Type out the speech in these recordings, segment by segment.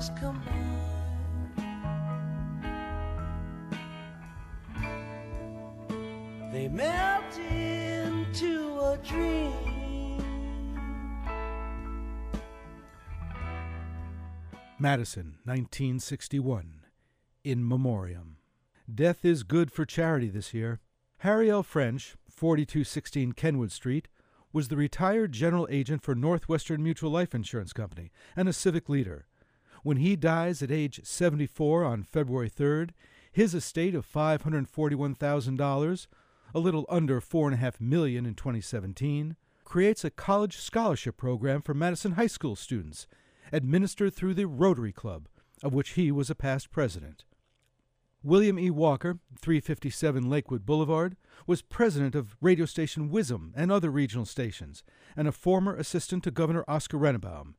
stars combine. They melt into a dream. Madison, 1961. In Memoriam. Death is good for charity this year. Harry L. French, 4216 Kenwood Street, was the retired general agent for Northwestern Mutual Life Insurance Company and a civic leader. When he dies at age 74 on February 3rd, his estate of $541,000, a little under 4.5 million in 2017, creates a college scholarship program for Madison High School students, administered through the Rotary Club, of which he was a past president. William E. Walker, 357 Lakewood Boulevard, was president of radio station WISM and other regional stations, and a former assistant to Governor Oscar Rennebohm.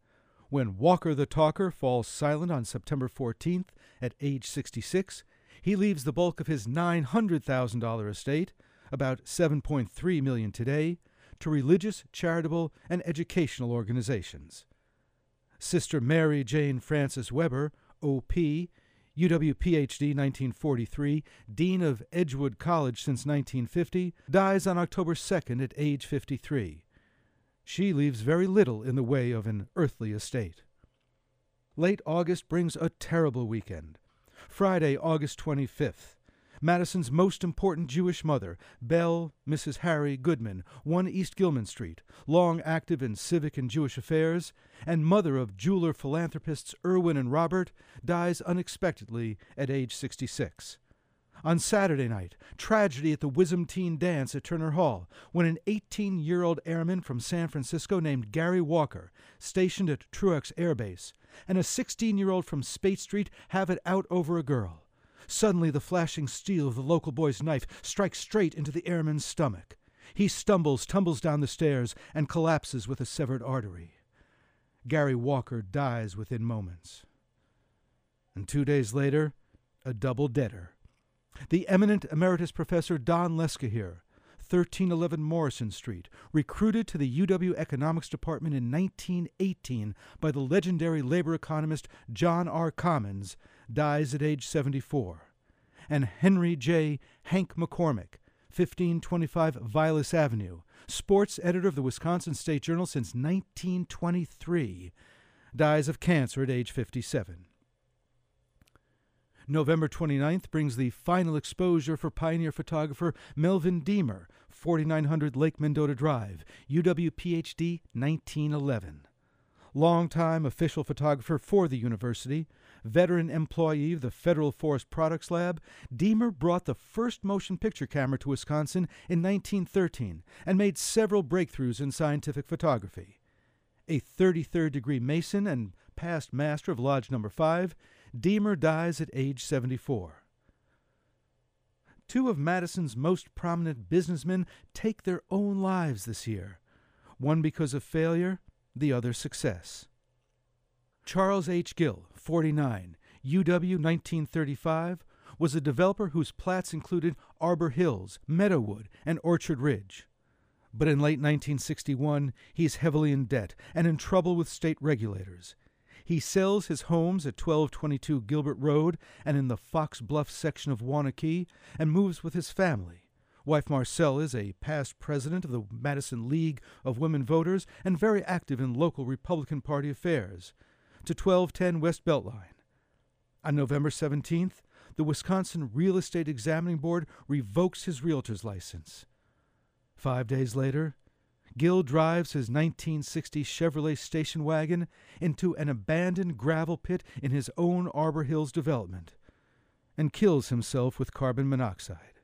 When Walker the Talker falls silent on September 14th at age 66, he leaves the bulk of his $900,000 estate, about 7.3 million today, to religious, charitable, and educational organizations. Sister Mary Jane Frances Weber, O.P., UW PhD 1943, Dean of Edgewood College since 1950, dies on October 2nd at age 53. She leaves very little in the way of an earthly estate. Late August brings a terrible weekend. Friday, August 25th. Madison's most important Jewish mother, Belle Mrs. Harry Goodman, 1 East Gilman Street, long active in civic and Jewish affairs, and mother of jeweler philanthropists Irwin and Robert, dies unexpectedly at age 66. On Saturday night, tragedy at the Teen Dance at Turner Hall when an 18 year old airman from San Francisco named Gary Walker, stationed at Truax Air Base, and a 16 year old from Spaight Street have it out over a girl. Suddenly, the flashing steel of the local boy's knife strikes straight into the airman's stomach. He stumbles, tumbles down the stairs, and collapses with a severed artery. Gary Walker dies within moments. And two days later, a double deader. The eminent emeritus professor Don Lescohier, 1311 Morrison Street, recruited to the UW Economics Department in 1918 by the legendary labor economist John R. Commons, dies at age 74. And Henry J. Hank McCormick, 1525 Vilas Avenue, sports editor of the Wisconsin State Journal since 1923, dies of cancer at age 57. November 29th brings the final exposure for pioneer photographer Melvin Deemer, 4900 Lake Mendota Drive, UW PhD 1911. Longtime official photographer for the university, veteran employee of the Federal Forest Products Lab, Deemer brought the first motion picture camera to Wisconsin in 1913 and made several breakthroughs in scientific photography. A 33rd degree Mason and past master of Lodge Number 5, Deemer dies at age 74. Two of Madison's most prominent businessmen take their own lives this year, one because of failure, the other success. Charles H. Gill, 49, UW 1935, was a developer whose plats included Arbor Hills, Meadowood, and Orchard Ridge. But in late 1961, he is heavily in debt and in trouble with state regulators. He sells his homes at 1222 Gilbert Road and in the Fox Bluff section of Waunakee and moves with his family. Wife Marcelle is a past president of the Madison League of Women Voters and very active in local Republican Party affairs. To 1210 West Beltline. On November 17th, the Wisconsin Real Estate Examining Board revokes his realtor's license. Five days later, Gill drives his 1960 Chevrolet station wagon into an abandoned gravel pit in his own Arbor Hills development and kills himself with carbon monoxide.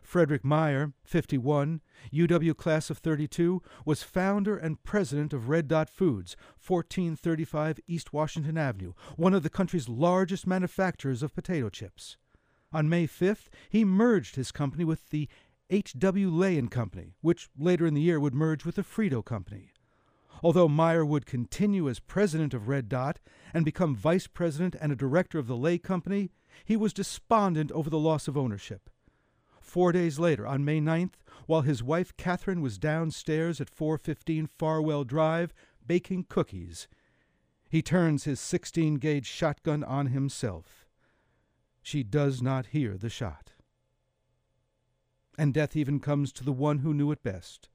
Frederick Meyer, 51, UW class of 32, was founder and president of Red Dot Foods, 1435 East Washington Avenue, one of the country's largest manufacturers of potato chips. On May 5th, he merged his company with the H.W. Lay and Company, which later in the year would merge with the Frito Company. Although Meyer would continue as president of Red Dot and become vice president and a director of the Lay Company, he was despondent over the loss of ownership. Four days later, on May 9th, while his wife Catherine was downstairs at 415 Farwell Drive baking cookies, He turns his 16 gauge shotgun on himself. She does not hear the shot. And death even comes to the one who knew it best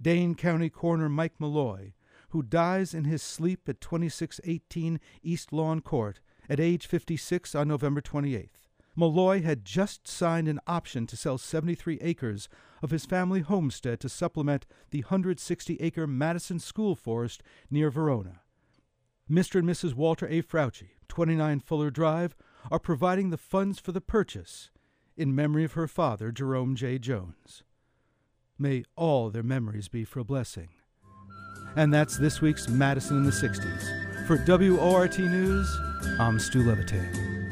Dane County Coroner Mike Malloy, who dies in his sleep at 2618 East Lawn Court at age 56 on November 28th. Malloy had just signed an option to sell 73 acres of his family homestead to supplement the 160 acre Madison School Forest near Verona. Mr. and Mrs. Walter A. Frautschi, 29 Fuller Drive, are providing the funds for the purchase in memory of her father, Jerome J. Jones. May all their memories be for a blessing. And that's this week's Madison in the 60s. For WORT News, I'm Stu Levitan.